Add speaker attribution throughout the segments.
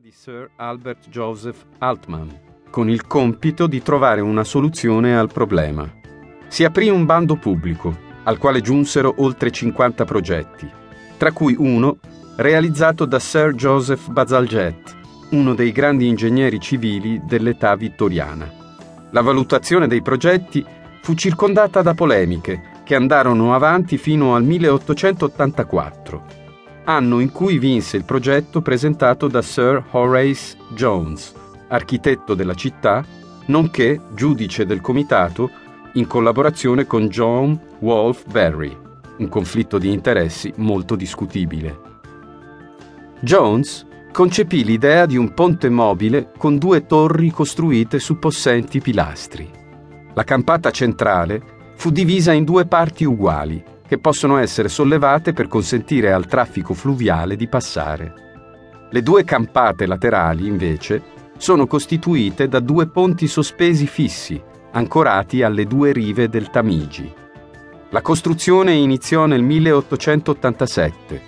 Speaker 1: di Sir Albert Joseph Altman, con il compito di trovare una soluzione al problema. Si aprì un bando pubblico, al quale giunsero oltre 50 progetti, tra cui uno realizzato da Sir Joseph Bazalgette, uno dei grandi ingegneri civili dell'età vittoriana. La valutazione dei progetti fu circondata da polemiche che andarono avanti fino al 1884 anno in cui vinse il progetto presentato da Sir Horace Jones, architetto della città, nonché giudice del comitato in collaborazione con John Wolfe Berry, un conflitto di interessi molto discutibile. Jones concepì l'idea di un ponte mobile con due torri costruite su possenti pilastri. La campata centrale fu divisa in due parti uguali che possono essere sollevate per consentire al traffico fluviale di passare. Le due campate laterali, invece, sono costituite da due ponti sospesi fissi, ancorati alle due rive del Tamigi. La costruzione iniziò nel 1887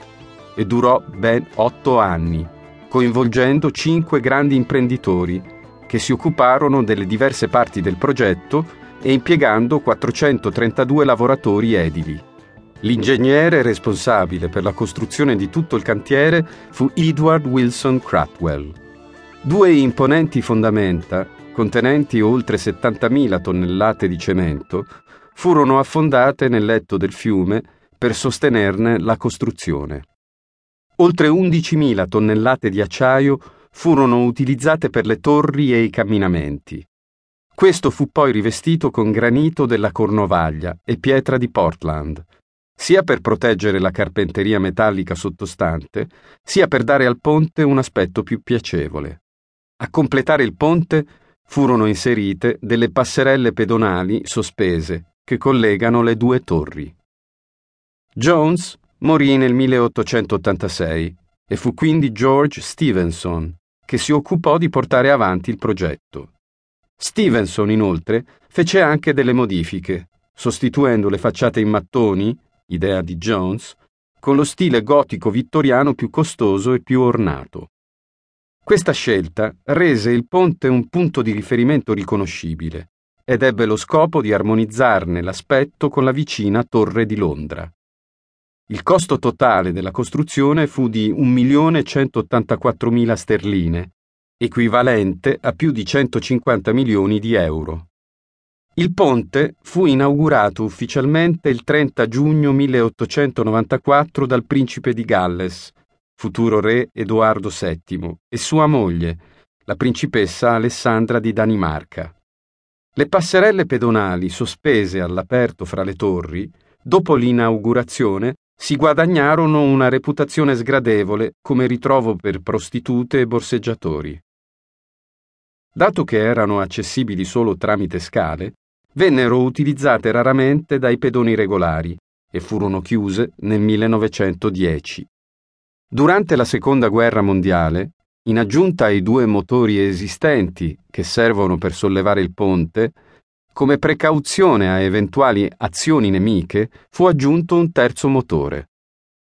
Speaker 1: e durò ben otto anni, coinvolgendo cinque grandi imprenditori che si occuparono delle diverse parti del progetto e impiegando 432 lavoratori edili. L'ingegnere responsabile per la costruzione di tutto il cantiere fu Edward Wilson Cratwell. Due imponenti fondamenta, contenenti oltre 70.000 tonnellate di cemento, furono affondate nel letto del fiume per sostenerne la costruzione. Oltre 11.000 tonnellate di acciaio furono utilizzate per le torri e i camminamenti. Questo fu poi rivestito con granito della Cornovaglia e pietra di Portland, sia per proteggere la carpenteria metallica sottostante, sia per dare al ponte un aspetto più piacevole. A completare il ponte furono inserite delle passerelle pedonali sospese che collegano le due torri. Jones morì nel 1886 e fu quindi George Stevenson che si occupò di portare avanti il progetto. Stevenson, inoltre, fece anche delle modifiche, sostituendo le facciate in mattoni idea di Jones, con lo stile gotico vittoriano più costoso e più ornato. Questa scelta rese il ponte un punto di riferimento riconoscibile ed ebbe lo scopo di armonizzarne l'aspetto con la vicina Torre di Londra. Il costo totale della costruzione fu di 1.184.000 sterline, equivalente a più di 150 milioni di euro. Il ponte fu inaugurato ufficialmente il 30 giugno 1894 dal principe di Galles, futuro re Edoardo VII, e sua moglie, la principessa Alessandra di Danimarca. Le passerelle pedonali sospese all'aperto fra le torri, dopo l'inaugurazione, si guadagnarono una reputazione sgradevole come ritrovo per prostitute e borseggiatori. Dato che erano accessibili solo tramite scale, vennero utilizzate raramente dai pedoni regolari e furono chiuse nel 1910. Durante la Seconda Guerra Mondiale, in aggiunta ai due motori esistenti che servono per sollevare il ponte, come precauzione a eventuali azioni nemiche, fu aggiunto un terzo motore.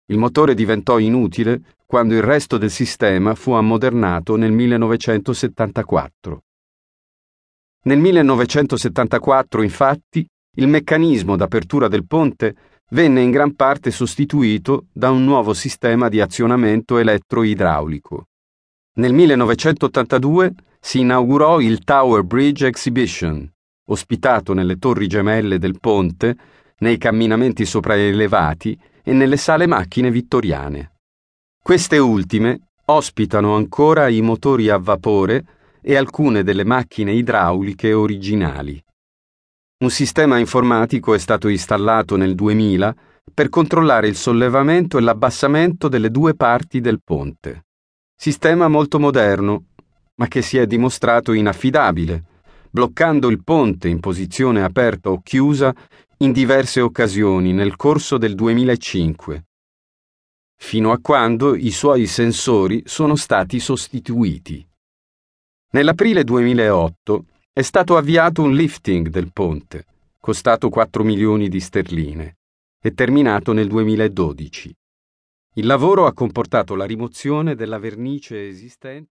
Speaker 1: Il motore diventò inutile quando il resto del sistema fu ammodernato nel 1974. Nel 1974, infatti, il meccanismo d'apertura del ponte venne in gran parte sostituito da un nuovo sistema di azionamento elettroidraulico. Nel 1982 si inaugurò il Tower Bridge Exhibition, ospitato nelle torri gemelle del ponte, nei camminamenti sopraelevati e nelle sale macchine vittoriane. Queste ultime ospitano ancora i motori a vapore e alcune delle macchine idrauliche originali. Un sistema informatico è stato installato nel 2000 per controllare il sollevamento e l'abbassamento delle due parti del ponte. Sistema molto moderno, ma che si è dimostrato inaffidabile, bloccando il ponte in posizione aperta o chiusa in diverse occasioni nel corso del 2005, fino a quando i suoi sensori sono stati sostituiti. Nell'aprile 2008 è stato avviato un lifting del ponte, costato 4 milioni di sterline, e terminato nel 2012. Il lavoro ha comportato la rimozione della vernice esistente